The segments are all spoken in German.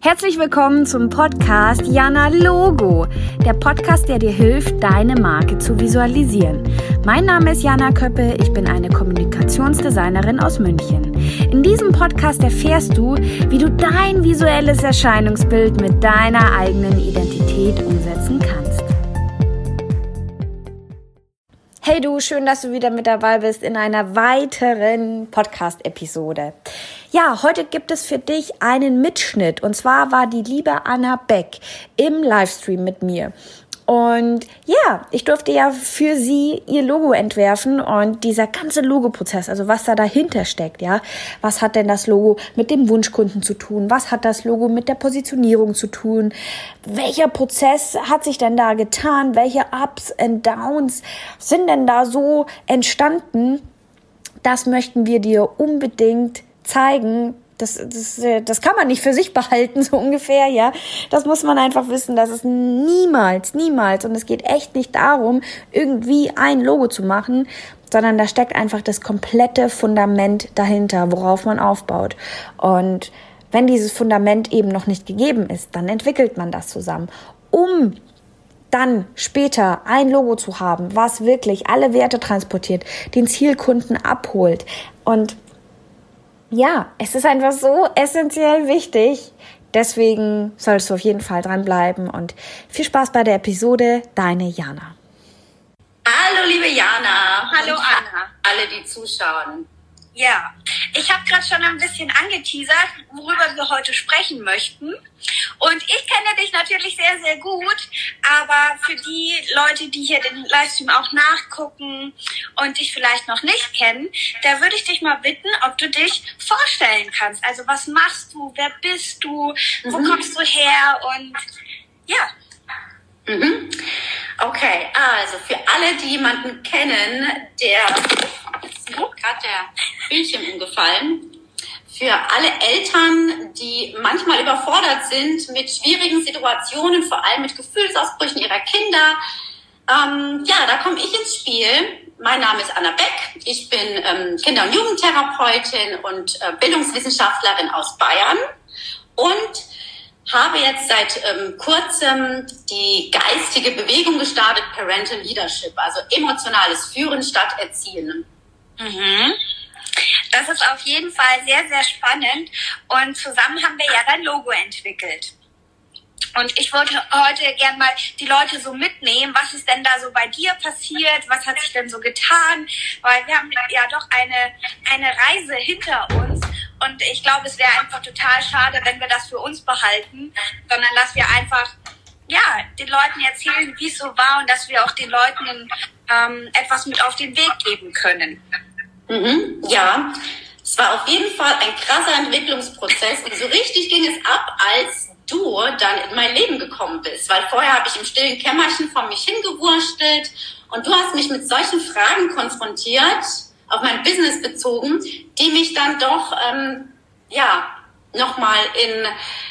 Herzlich willkommen zum Podcast Jana Logo, der Podcast, der dir hilft, deine Marke zu visualisieren. Mein Name ist Jana Köppe, ich bin eine Kommunikationsdesignerin aus München. In diesem Podcast erfährst du, wie du dein visuelles Erscheinungsbild mit deiner eigenen Identität umsetzen kannst. Hey du, schön, dass du wieder mit dabei bist in einer weiteren Podcast-Episode. Ja, heute gibt es für dich einen Mitschnitt und zwar war die liebe Anna Beck im Livestream mit mir. Und ja, ich durfte ja für sie ihr Logo entwerfen und dieser ganze Logo-Prozess, also was da dahinter steckt, ja. Was hat denn das Logo mit dem Wunschkunden zu tun? Was hat das Logo mit der Positionierung zu tun? Welcher Prozess hat sich denn da getan? Welche Ups und Downs sind denn da so entstanden? Das möchten wir dir unbedingt zeigen, das, das, das kann man nicht für sich behalten, so ungefähr, ja. Das muss man einfach wissen, dass es niemals, niemals, und es geht echt nicht darum, irgendwie ein Logo zu machen, sondern da steckt einfach das komplette Fundament dahinter, worauf man aufbaut. Und wenn dieses Fundament eben noch nicht gegeben ist, dann entwickelt man das zusammen. Um dann später ein Logo zu haben, was wirklich alle Werte transportiert, den Zielkunden abholt und ja, es ist einfach so essentiell wichtig. Deswegen solltest du auf jeden Fall dranbleiben und viel Spaß bei der Episode. Deine Jana. Hallo, liebe Jana. Hallo, Anna. Alle, die zuschauen. Ja, ich habe gerade schon ein bisschen angeteasert, worüber wir heute sprechen möchten. Und ich kenne dich natürlich sehr, sehr gut, aber für die Leute, die hier den Livestream auch nachgucken und dich vielleicht noch nicht kennen, da würde ich dich mal bitten, ob du dich vorstellen kannst. Also was machst du, wer bist du, wo mhm. kommst du her und ja. Mhm. Okay, also für alle, die jemanden kennen, der gerade der Bildschirm umgefallen. Für alle Eltern, die manchmal überfordert sind mit schwierigen Situationen, vor allem mit Gefühlsausbrüchen ihrer Kinder, ähm, ja, da komme ich ins Spiel. Mein Name ist Anna Beck. Ich bin ähm, Kinder- und Jugendtherapeutin und äh, Bildungswissenschaftlerin aus Bayern und habe jetzt seit ähm, kurzem die geistige Bewegung gestartet, Parental Leadership, also emotionales Führen statt Erziehen. Mhm. Das ist auf jeden Fall sehr, sehr spannend. Und zusammen haben wir ja dein Logo entwickelt. Und ich wollte heute gern mal die Leute so mitnehmen, was ist denn da so bei dir passiert, was hat sich denn so getan, weil wir haben ja doch eine, eine Reise hinter uns und ich glaube, es wäre einfach total schade, wenn wir das für uns behalten, sondern dass wir einfach ja, den Leuten erzählen, wie es so war und dass wir auch den Leuten ähm, etwas mit auf den Weg geben können. Mhm, ja, es war auf jeden Fall ein krasser Entwicklungsprozess und so richtig ging es ab, als du dann in mein Leben gekommen bist, weil vorher habe ich im stillen Kämmerchen vor mich hingewurstelt und du hast mich mit solchen Fragen konfrontiert, auf mein Business bezogen, die mich dann doch, ähm, ja, nochmal in,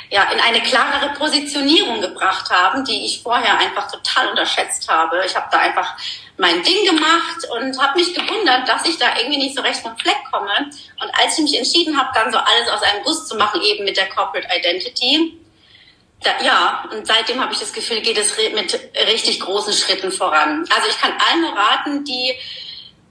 ja, in eine klarere Positionierung gebracht haben, die ich vorher einfach total unterschätzt habe. Ich habe da einfach mein Ding gemacht und habe mich gewundert, dass ich da irgendwie nicht so recht vom Fleck komme. Und als ich mich entschieden habe, dann so alles aus einem Guss zu machen, eben mit der Corporate Identity, da, ja, und seitdem habe ich das Gefühl, geht es mit richtig großen Schritten voran. Also ich kann allen nur raten, die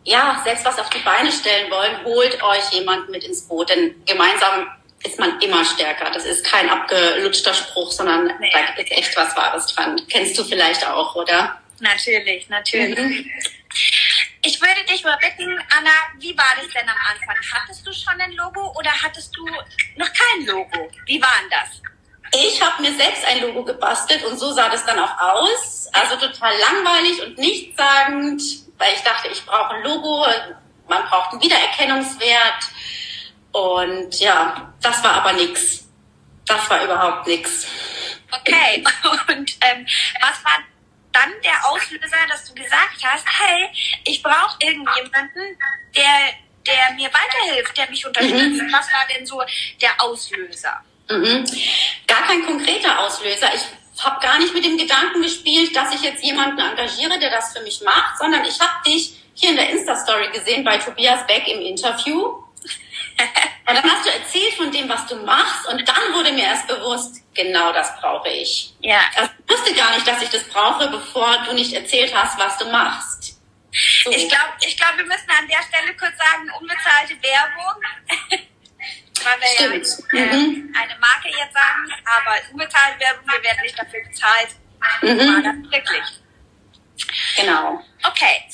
ja selbst was auf die Beine stellen wollen, holt euch jemand mit ins Boot, denn gemeinsam ist man immer stärker. Das ist kein abgelutschter Spruch, sondern nee. da ist echt was Wahres dran. Kennst du vielleicht auch, oder? Natürlich, natürlich. Mhm. Ich würde dich mal bitten, Anna, wie war das denn am Anfang? Hattest du schon ein Logo oder hattest du noch kein Logo? Wie war denn das? Ich habe mir selbst ein Logo gebastelt und so sah das dann auch aus. Also total langweilig und nichtssagend, weil ich dachte, ich brauche ein Logo, man braucht einen Wiedererkennungswert. Und ja, das war aber nix. Das war überhaupt nix. Okay, und ähm, was war dann der Auslöser, dass du gesagt hast, hey, ich brauche irgendjemanden, der, der mir weiterhilft, der mich unterstützt. Mhm. Was war denn so der Auslöser? Mhm. Gar kein konkreter Auslöser. Ich habe gar nicht mit dem Gedanken gespielt, dass ich jetzt jemanden engagiere, der das für mich macht, sondern ich habe dich hier in der Insta-Story gesehen bei Tobias Beck im Interview Und dann hast du erzählt von dem, was du machst, und dann wurde mir erst bewusst, genau das brauche ich. Ja. Also ich wusste gar nicht, dass ich das brauche, bevor du nicht erzählt hast, was du machst. So. Ich glaube, ich glaub, wir müssen an der Stelle kurz sagen, unbezahlte Werbung. Weil wir Stimmt. ja äh, Mhm. eine Marke jetzt sagen, aber unbezahlte Werbung, wir werden nicht dafür bezahlt. Mhm. War das wirklich. Genau. Okay,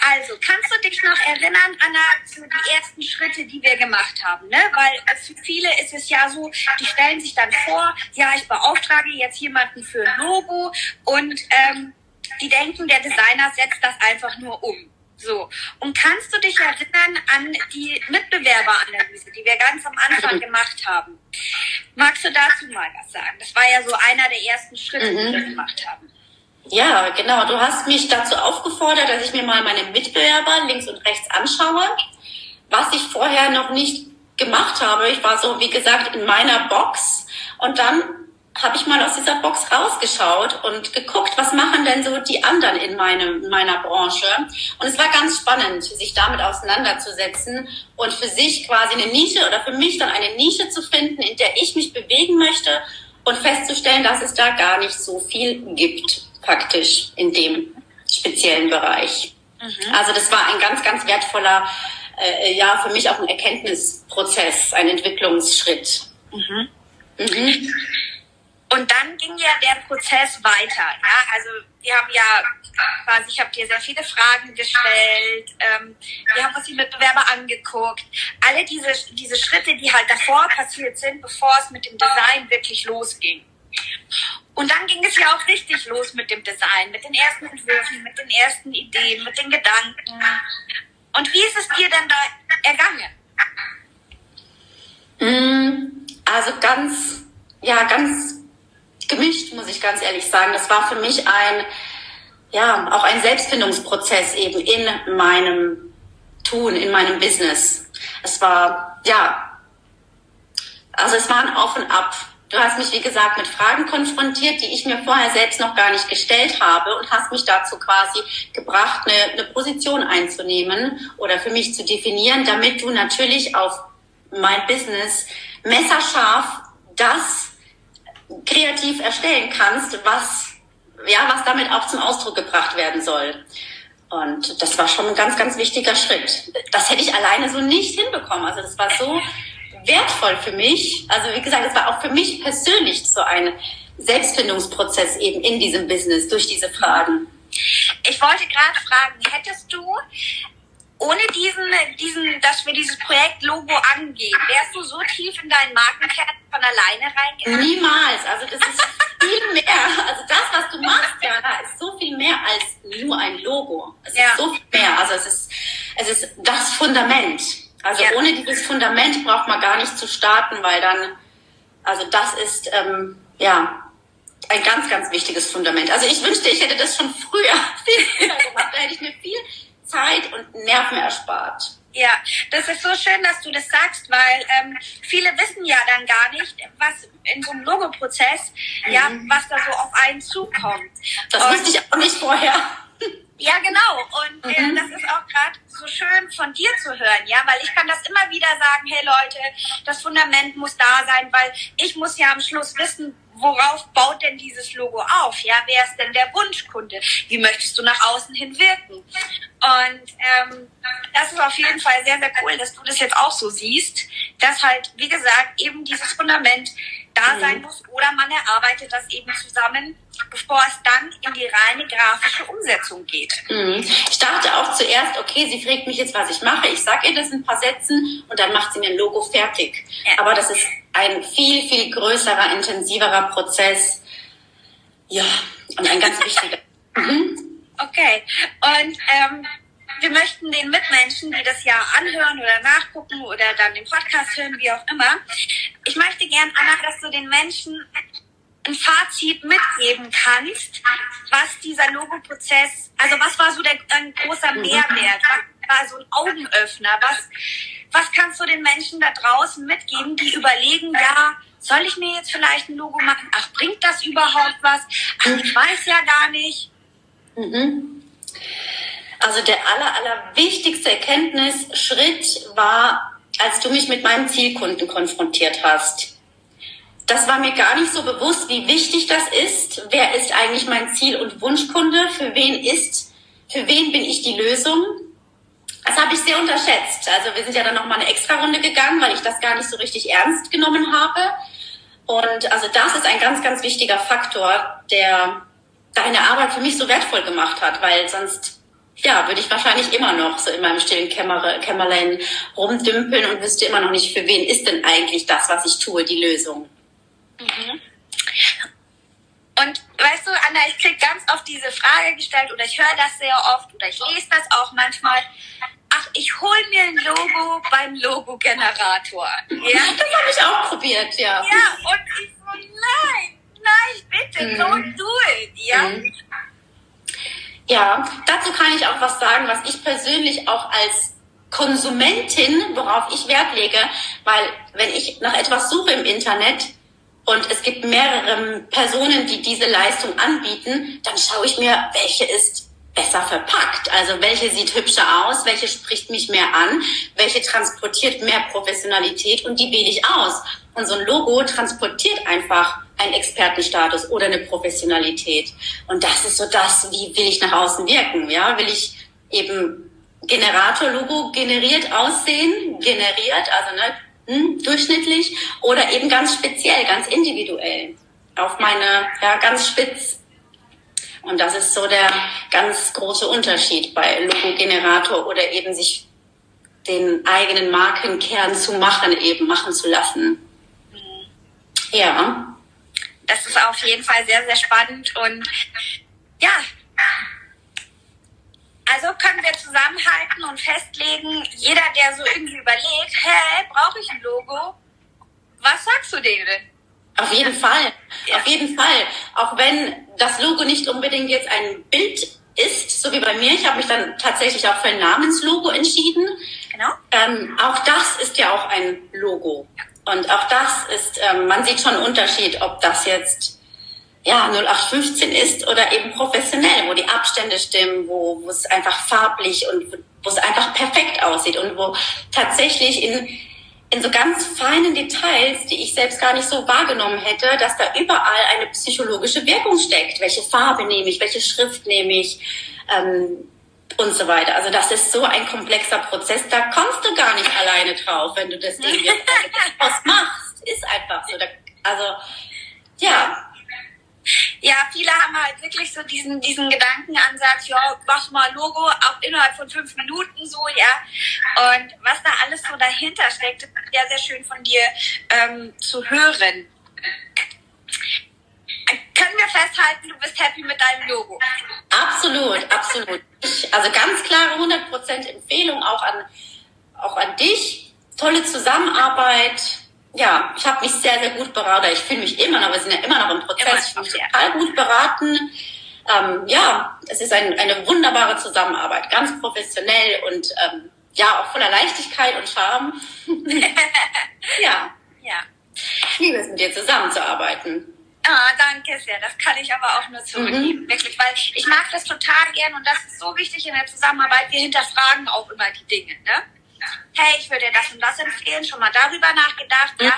also kannst du dich noch erinnern, Anna, zu die ersten Schritte, die wir gemacht haben? Ne? Weil für viele ist es ja so, die stellen sich dann vor, ja, ich beauftrage jetzt jemanden für ein Logo und ähm, die denken, der Designer setzt das einfach nur um. So. Und kannst du dich erinnern an die Mitbewerberanalyse, die wir ganz am Anfang gemacht haben? Magst du dazu mal was sagen? Das war ja so einer der ersten Schritte, die wir gemacht haben. Ja, genau. Du hast mich dazu aufgefordert, dass ich mir mal meine Mitbewerber links und rechts anschaue, was ich vorher noch nicht gemacht habe. Ich war so, wie gesagt, in meiner Box und dann habe ich mal aus dieser Box rausgeschaut und geguckt, was machen denn so die anderen in, meine, in meiner Branche. Und es war ganz spannend, sich damit auseinanderzusetzen und für sich quasi eine Nische oder für mich dann eine Nische zu finden, in der ich mich bewegen möchte und festzustellen, dass es da gar nicht so viel gibt, faktisch in dem speziellen Bereich. Mhm. Also das war ein ganz, ganz wertvoller, äh, ja, für mich auch ein Erkenntnisprozess, ein Entwicklungsschritt. Mhm. Mhm. Und dann ging ja der Prozess weiter. Ja? Also wir haben ja quasi, ich habe dir sehr viele Fragen gestellt, ähm, wir haben uns die Mitbewerber angeguckt. Alle diese, diese Schritte, die halt davor passiert sind, bevor es mit dem Design wirklich losging. Und dann ging es ja auch richtig los mit dem Design, mit den ersten Entwürfen, mit den ersten Ideen, mit den Gedanken. Und wie ist es dir denn da ergangen? Also ganz, ja, ganz gemischt, muss ich ganz ehrlich sagen. Das war für mich ein, ja, auch ein Selbstfindungsprozess eben in meinem Tun, in meinem Business. Es war, ja, also es war ein Auf und Ab. Du hast mich, wie gesagt, mit Fragen konfrontiert, die ich mir vorher selbst noch gar nicht gestellt habe und hast mich dazu quasi gebracht, eine, eine Position einzunehmen oder für mich zu definieren, damit du natürlich auf mein Business messerscharf das kreativ erstellen kannst, was, ja, was damit auch zum Ausdruck gebracht werden soll. Und das war schon ein ganz, ganz wichtiger Schritt. Das hätte ich alleine so nicht hinbekommen. Also das war so wertvoll für mich. Also wie gesagt, es war auch für mich persönlich so ein Selbstfindungsprozess eben in diesem Business durch diese Fragen. Ich wollte gerade fragen, hättest du ohne diesen, diesen, dass wir dieses Projekt Logo angehen, wärst du so tief in deinen Markenkern von alleine reingegangen? Niemals. Also das ist viel mehr. Also das, was du machst, Jana, ist so viel mehr als nur ein Logo. Es ja. ist so viel mehr. Also es ist, es ist das Fundament. Also ja. ohne dieses Fundament braucht man gar nicht zu starten, weil dann, also das ist, ähm, ja, ein ganz, ganz wichtiges Fundament. Also ich wünschte, ich hätte das schon früher viel früher gemacht. Da hätte ich mir viel Zeit und Nerven erspart. Ja, das ist so schön, dass du das sagst, weil ähm, viele wissen ja dann gar nicht, was in so einem Logoprozess, mhm. ja, was da so auf einen zukommt. Das und, wusste ich auch nicht vorher. Ja, genau. Und äh, mhm. das ist auch gerade von dir zu hören, ja, weil ich kann das immer wieder sagen, hey Leute, das Fundament muss da sein, weil ich muss ja am Schluss wissen, worauf baut denn dieses Logo auf? Ja, wer ist denn der Wunschkunde? Wie möchtest du nach außen hin wirken? Und ähm, das ist auf jeden Fall sehr, sehr cool, dass du das jetzt auch so siehst, dass halt, wie gesagt, eben dieses Fundament da mhm. sein muss oder man erarbeitet das eben zusammen, bevor es dann in die reine grafische Umsetzung geht. Mhm. Ich dachte auch zuerst, okay, sie fragt mich jetzt, was ich mache. Ich sage ihr das in ein paar Sätzen und dann macht sie mir ein Logo fertig. Ja. Aber das ist ein viel, viel größerer, intensiverer Prozess. Ja, und ein ganz wichtiger. Mhm. Okay. Und ähm, wir möchten den Mitmenschen, die das ja anhören oder nachgucken oder dann den Podcast hören, wie auch immer, ich möchte gern, Anna, dass du den Menschen ein Fazit mitgeben kannst, was dieser Logoprozess, also was war so der, ein großer mhm. Mehrwert, was war so ein Augenöffner, was, was kannst du den Menschen da draußen mitgeben, die überlegen, ja, soll ich mir jetzt vielleicht ein Logo machen? Ach, bringt das überhaupt was? Ach, ich weiß ja gar nicht. Mhm. Also der aller, aller wichtigste Erkenntnisschritt war als du mich mit meinem Zielkunden konfrontiert hast. Das war mir gar nicht so bewusst, wie wichtig das ist. Wer ist eigentlich mein Ziel- und Wunschkunde? Für wen ist, für wen bin ich die Lösung? Das habe ich sehr unterschätzt. Also wir sind ja dann noch mal eine extra Runde gegangen, weil ich das gar nicht so richtig ernst genommen habe. Und also das ist ein ganz, ganz wichtiger Faktor, der deine Arbeit für mich so wertvoll gemacht hat, weil sonst ja, würde ich wahrscheinlich immer noch so in meinem stillen Kämmer, Kämmerlein rumdümpeln und wüsste immer noch nicht, für wen ist denn eigentlich das, was ich tue, die Lösung. Mhm. Und weißt du, Anna, ich krieg ganz oft diese Frage gestellt oder ich höre das sehr oft oder ich lese das auch manchmal. Ach, ich hol mir ein Logo beim Logo-Generator. Ja? Das habe ich auch probiert, ja. Ja, und ich so, nein, nein, bitte, mhm. don't do it, ja. Mhm. Ja, dazu kann ich auch was sagen, was ich persönlich auch als Konsumentin, worauf ich Wert lege, weil wenn ich nach etwas suche im Internet, und es gibt mehrere Personen, die diese Leistung anbieten, dann schaue ich mir, welche ist besser verpackt. Also welche sieht hübscher aus, welche spricht mich mehr an, welche transportiert mehr Professionalität und die wähle ich aus. Und so ein Logo transportiert einfach einen Expertenstatus oder eine Professionalität. Und das ist so das, wie will ich nach außen wirken? Ja, will ich eben Generator-Logo generiert aussehen, generiert, also ne, hm, durchschnittlich oder eben ganz speziell, ganz individuell auf meine, ja, ganz spitz. Und das ist so der ganz große Unterschied bei Logo-Generator oder eben sich den eigenen Markenkern zu machen, eben machen zu lassen. Mhm. Ja. Das ist auf jeden Fall sehr, sehr spannend und ja, also können wir zusammenhalten und festlegen, jeder, der so irgendwie überlegt, hä, brauche ich ein Logo? Was sagst du denen? Auf jeden Fall, ja. auf jeden Fall. Auch wenn das Logo nicht unbedingt jetzt ein Bild ist, so wie bei mir. Ich habe mich dann tatsächlich auch für ein Namenslogo entschieden. Genau. Ähm, auch das ist ja auch ein Logo. Und auch das ist, ähm, man sieht schon einen Unterschied, ob das jetzt ja, 0815 ist oder eben professionell, wo die Abstände stimmen, wo, wo es einfach farblich und wo es einfach perfekt aussieht und wo tatsächlich in, in so ganz feinen Details, die ich selbst gar nicht so wahrgenommen hätte, dass da überall eine psychologische Wirkung steckt. Welche Farbe nehme ich, welche Schrift nehme ich ähm, und so weiter. Also das ist so ein komplexer Prozess, da kommst du gar nicht alleine drauf, wenn du das Ding jetzt was machst. Ist einfach so. Da, also ja, ja, viele haben halt wirklich so diesen, diesen Gedankenansatz, ja, mach mal Logo auch innerhalb von fünf Minuten so, ja. Und was da alles so dahinter steckt, ist sehr, sehr schön von dir ähm, zu hören. Wir festhalten, du bist happy mit deinem Logo? Absolut, absolut. Ich, also ganz klare 100% Empfehlung auch an, auch an dich. Tolle Zusammenarbeit ja, ich habe mich sehr, sehr gut beraten. Ich fühle mich immer noch, wir sind ja immer noch im Prozess, ich fühle mich total gut beraten. Ähm, ja, es ist ein, eine wunderbare Zusammenarbeit, ganz professionell und ähm, ja, auch voller Leichtigkeit und Charme. ja. Ja. Ich liebe es, mit dir zusammenzuarbeiten. Ah, danke sehr. Das kann ich aber auch nur zurückgeben, mhm. wirklich, weil ich mag das total gern und das ist so wichtig in der Zusammenarbeit. Wir hinterfragen auch immer die Dinge, ne? hey, ich würde dir das und das empfehlen, schon mal darüber nachgedacht, ja.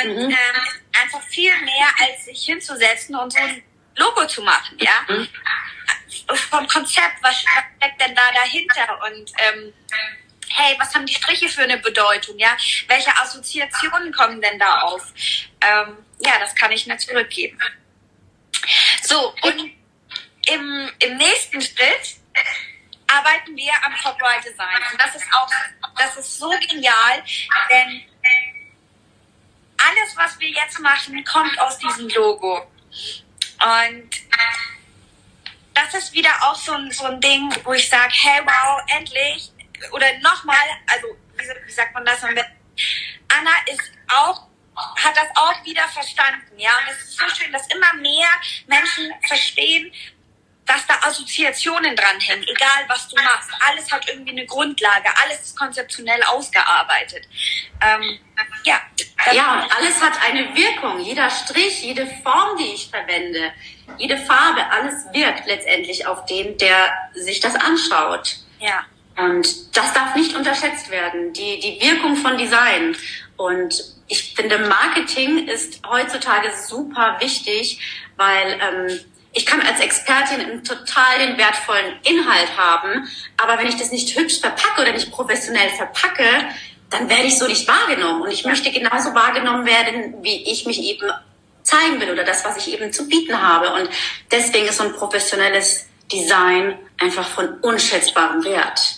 Und mhm. ähm, einfach viel mehr, als sich hinzusetzen und so ein Logo zu machen, ja. Mhm. Vom Konzept, was steckt denn da dahinter? Und ähm, hey, was haben die Striche für eine Bedeutung, ja? Welche Assoziationen kommen denn da auf? Ähm, ja, das kann ich nur zurückgeben. So, und im, im nächsten Schritt arbeiten wir am Copyright Design. Und das ist auch, das ist so genial, denn alles, was wir jetzt machen, kommt aus diesem Logo. Und das ist wieder auch so so ein Ding, wo ich sage, hey, wow, endlich. Oder nochmal, also, wie, sagt man das? Anna ist auch hat das auch wieder verstanden, ja. Und es ist so schön, dass immer mehr Menschen verstehen, dass da Assoziationen dranhängen, egal was du machst. Alles hat irgendwie eine Grundlage, alles ist konzeptionell ausgearbeitet. Ähm, ja. Ja, und alles hat eine Wirkung. Jeder Strich, jede Form, die ich verwende, jede Farbe, alles wirkt letztendlich auf den, der sich das anschaut. Ja. Und das darf nicht unterschätzt werden, die, die Wirkung von Design. Und ich finde, Marketing ist heutzutage super wichtig, weil ähm, ich kann als Expertin total den wertvollen Inhalt haben, aber wenn ich das nicht hübsch verpacke oder nicht professionell verpacke, dann werde ich so nicht wahrgenommen. Und ich möchte genauso wahrgenommen werden, wie ich mich eben zeigen will oder das, was ich eben zu bieten habe. Und deswegen ist so ein professionelles Design einfach von unschätzbarem Wert.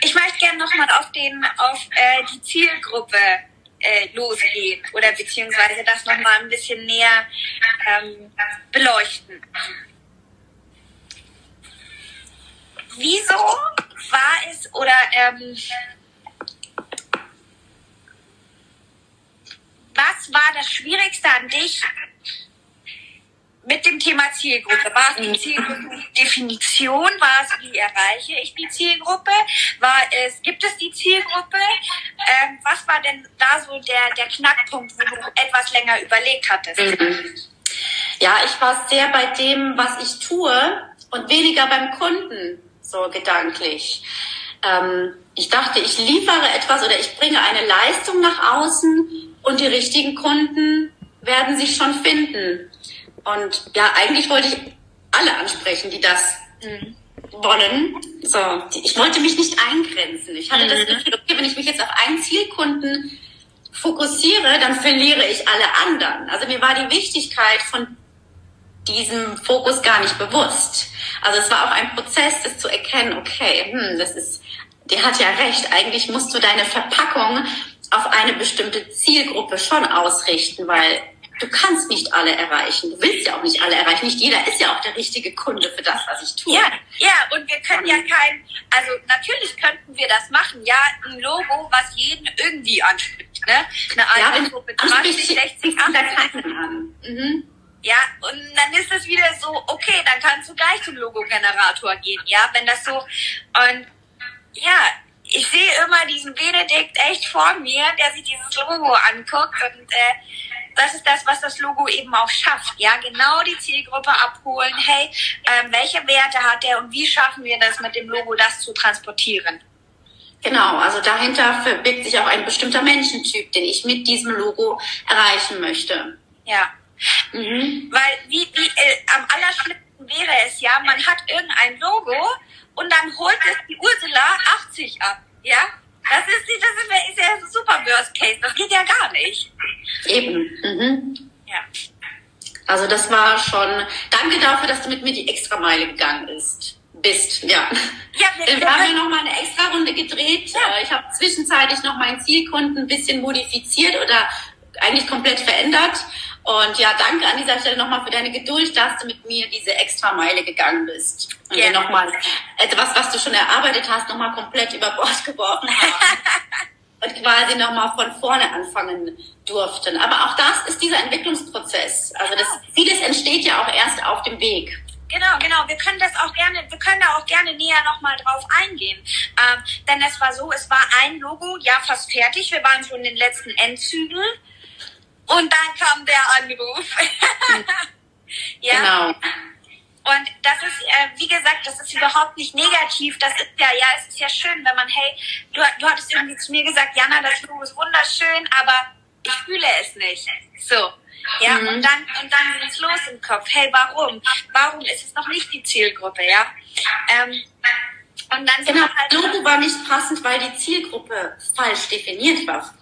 Ich möchte gerne nochmal auf den, auf äh, die Zielgruppe äh, losgehen oder beziehungsweise das nochmal ein bisschen näher ähm, beleuchten. Wieso war es oder ähm, was war das Schwierigste an dich mit dem Thema Zielgruppe? War es die Zielgruppendefinition? War es, wie erreiche ich die Zielgruppe? War es, gibt es die Zielgruppe? Ähm, was war denn da so der, der Knackpunkt, wo du etwas länger überlegt hattest? Mhm. Ja, ich war sehr bei dem, was ich tue und weniger beim Kunden, so gedanklich. Ähm, ich dachte, ich liefere etwas oder ich bringe eine Leistung nach außen und die richtigen Kunden werden sich schon finden. Und ja, eigentlich wollte ich alle ansprechen, die das mhm. wollen. So, ich wollte mich nicht eingrenzen. Ich hatte mhm. das Gefühl, okay, wenn ich mich jetzt auf einen Zielkunden fokussiere, dann verliere ich alle anderen. Also mir war die Wichtigkeit von diesem Fokus gar nicht bewusst. Also es war auch ein Prozess, das zu erkennen, okay, hm, das ist, der hat ja recht, eigentlich musst du deine Verpackung auf eine bestimmte Zielgruppe schon ausrichten, weil du kannst nicht alle erreichen. Du willst ja auch nicht alle erreichen. Nicht jeder ist ja auch der richtige Kunde für das, was ich tue. Ja, ja, und wir können ja kein, also natürlich könnten wir das machen. Ja, ein Logo, was jeden irgendwie anspricht, ne? Eine Altersgruppe ja, 20, 60, 80. An. Mhm. Ja, und dann ist es wieder so, okay, dann kannst du gleich zum Logo-Generator gehen, ja, wenn das so, und ja, ich sehe immer diesen Benedikt echt vor mir, der sich dieses Logo anguckt und äh, das ist das, was das Logo eben auch schafft. Ja, genau die Zielgruppe abholen. Hey, ähm, welche Werte hat der und wie schaffen wir das mit dem Logo, das zu transportieren? Genau, also dahinter verbirgt sich auch ein bestimmter Menschentyp, den ich mit diesem Logo erreichen möchte. Ja. Mhm. Weil wie, wie äh, am allerschlimmsten wäre es ja, man hat irgendein Logo und dann holt es die Ursula 80 ab. Ja? Das ist, das ist, ist ja ein super Worst Case. Das geht ja gar nicht. Eben. Mhm. Ja. Also das war schon. Danke dafür, dass du mit mir die Extrameile gegangen bist. Bist, ja. ja wir, wir haben ja noch mal eine extra Runde gedreht. Ja. Äh, ich habe zwischenzeitlich noch meinen Zielkunden ein bisschen modifiziert oder eigentlich komplett verändert. Und ja, danke an dieser Stelle nochmal für deine Geduld, dass du mit mir diese extra Meile gegangen bist. Und wir nochmal etwas, was du schon erarbeitet hast, nochmal komplett über Bord geworfen haben. und quasi nochmal von vorne anfangen durften. Aber auch das ist dieser Entwicklungsprozess. Also das, vieles entsteht ja auch erst auf dem Weg. Genau, genau. Wir können das auch gerne, wir können da auch gerne näher nochmal drauf eingehen. Ähm, denn es war so, es war ein Logo, ja, fast fertig. Wir waren so in den letzten Endzügen. Und dann kam der Anruf. ja. Genau. Und das ist, äh, wie gesagt, das ist überhaupt nicht negativ. Das ist ja, ja, es ist ja schön, wenn man, hey, du, du hattest irgendwie zu mir gesagt, Jana, das Logo ist wunderschön, aber ich fühle es nicht. So. Ja, mhm. und dann, und dann ging es los im Kopf. Hey, warum? Warum ist es noch nicht die Zielgruppe, ja? Ähm, und dann genau, halt Logo war nicht passend, weil die Zielgruppe falsch definiert war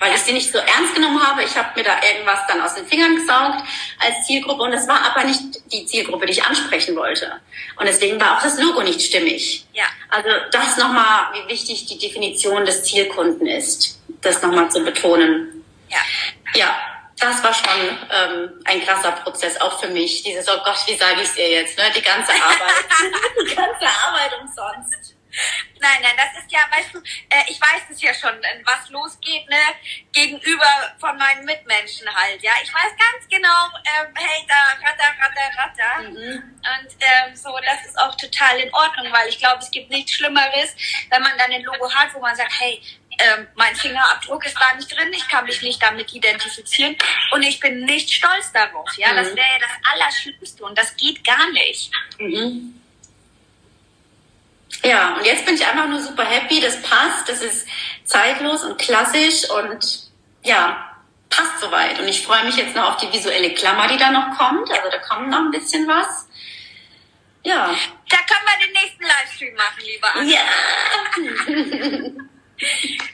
weil ich sie nicht so ernst genommen habe. Ich habe mir da irgendwas dann aus den Fingern gesaugt als Zielgruppe und es war aber nicht die Zielgruppe, die ich ansprechen wollte. Und deswegen war auch das Logo nicht stimmig. Ja. Also das nochmal, wie wichtig die Definition des Zielkunden ist, das nochmal zu betonen. Ja. Ja. Das war schon ähm, ein krasser Prozess, auch für mich. Dieses, oh Gott, wie sage ich es ihr jetzt? Ne? Die ganze Arbeit. die ganze Arbeit umsonst. Nein, nein, das ist ja, weißt du, äh, ich weiß es ja schon, was losgeht, ne, gegenüber von meinen Mitmenschen halt, ja. Ich weiß ganz genau, ähm, hey, da, ratter, ratter, ratter. Mhm. Und ähm, so, das ist auch total in Ordnung, weil ich glaube, es gibt nichts Schlimmeres, wenn man dann ein Logo hat, wo man sagt, hey, ähm, mein Fingerabdruck ist da nicht drin, ich kann mich nicht damit identifizieren und ich bin nicht stolz darauf, ja. Mhm. Das wäre ja das Allerschlimmste und das geht gar nicht. Mhm. Ja, und jetzt bin ich einfach nur super happy. Das passt, das ist zeitlos und klassisch und ja, passt soweit. Und ich freue mich jetzt noch auf die visuelle Klammer, die da noch kommt. Also da kommt noch ein bisschen was. Ja. Da können wir den nächsten Livestream machen, lieber Anna. Ja.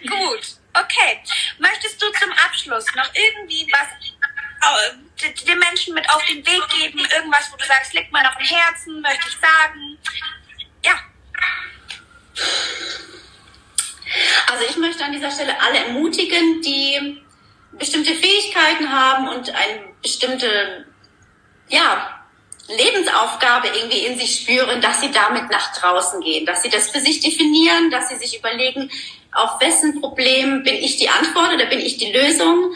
Gut, okay. Möchtest du zum Abschluss noch irgendwie was äh, den Menschen mit auf den Weg geben? Irgendwas, wo du sagst, liegt mir noch im Herzen, möchte ich sagen? Also ich möchte an dieser Stelle alle ermutigen, die bestimmte Fähigkeiten haben und eine bestimmte, ja, Lebensaufgabe irgendwie in sich spüren, dass sie damit nach draußen gehen, dass sie das für sich definieren, dass sie sich überlegen, auf wessen Problem bin ich die Antwort oder bin ich die Lösung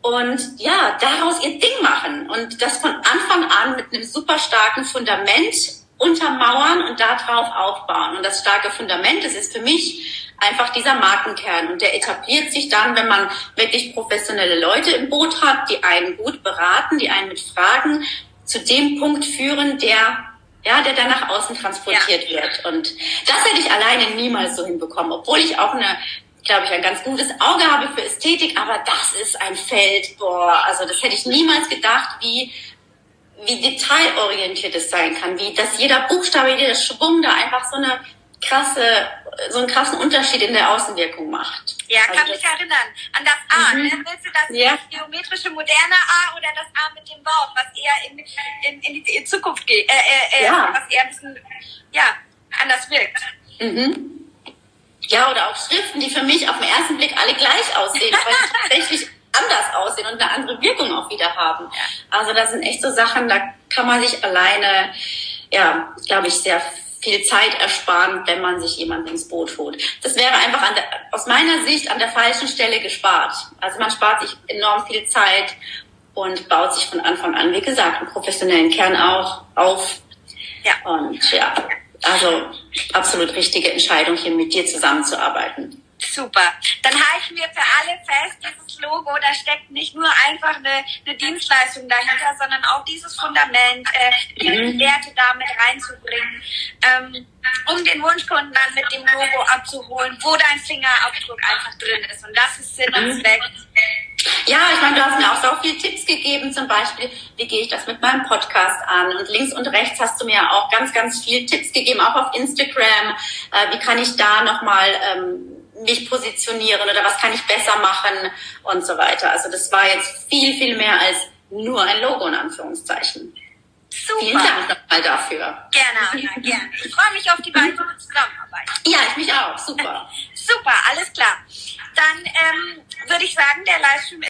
und ja, daraus ihr Ding machen und das von Anfang an mit einem super starken Fundament untermauern und darauf aufbauen. Und das starke Fundament, das ist für mich einfach dieser Markenkern. Und der etabliert sich dann, wenn man wirklich professionelle Leute im Boot hat, die einen gut beraten, die einen mit Fragen zu dem Punkt führen, der ja, der dann nach außen transportiert ja. wird. Und das hätte ich alleine niemals so hinbekommen, obwohl ich auch eine, glaube ich, ein ganz gutes Auge habe für Ästhetik, aber das ist ein Feld, boah, also das hätte ich niemals gedacht, wie wie detailorientiert es sein kann, wie dass jeder Buchstabe, jeder Schwung da einfach so eine krasse, so einen krassen Unterschied in der Außenwirkung macht. Ja, kann also mich erinnern. An das A. Mhm. Ne? Willst du das ja. geometrische moderne A oder das A mit dem Bauch, was eher in, in, in die Zukunft geht, äh, äh, äh, ja. was eher ein bisschen, ja, anders wirkt. Mhm. Ja, oder auch Schriften, die für mich auf den ersten Blick alle gleich aussehen, aber tatsächlich anders aussehen und eine andere Wirkung auch wieder haben. Also das sind echt so Sachen, da kann man sich alleine, ja, glaube ich, sehr viel Zeit ersparen, wenn man sich jemand ins Boot holt. Das wäre einfach der, aus meiner Sicht an der falschen Stelle gespart. Also man spart sich enorm viel Zeit und baut sich von Anfang an, wie gesagt, einen professionellen Kern auch auf. Ja. Und ja, also absolut richtige Entscheidung, hier mit dir zusammenzuarbeiten. Super. Dann halten wir für alle fest, dieses Logo, da steckt nicht nur einfach eine, eine Dienstleistung dahinter, sondern auch dieses Fundament, äh, die mhm. Werte damit reinzubringen, ähm, um den Wunschkunden dann mit dem Logo abzuholen, wo dein Fingerabdruck einfach drin ist. Und das ist Sinn und mhm. Zweck. Ja, ich meine, du hast mir auch so viele Tipps gegeben, zum Beispiel, wie gehe ich das mit meinem Podcast an? Und links und rechts hast du mir auch ganz, ganz viele Tipps gegeben, auch auf Instagram. Äh, wie kann ich da nochmal ähm, mich positionieren oder was kann ich besser machen und so weiter. Also das war jetzt viel, viel mehr als nur ein Logo in Anführungszeichen. Super. Vielen Dank nochmal dafür. Gerne, Anna, gerne. Ich freue mich auf die weitere Zusammenarbeit. Ja, ich mich auch. Super. Super, alles klar. Dann ähm, würde ich sagen, der Livestream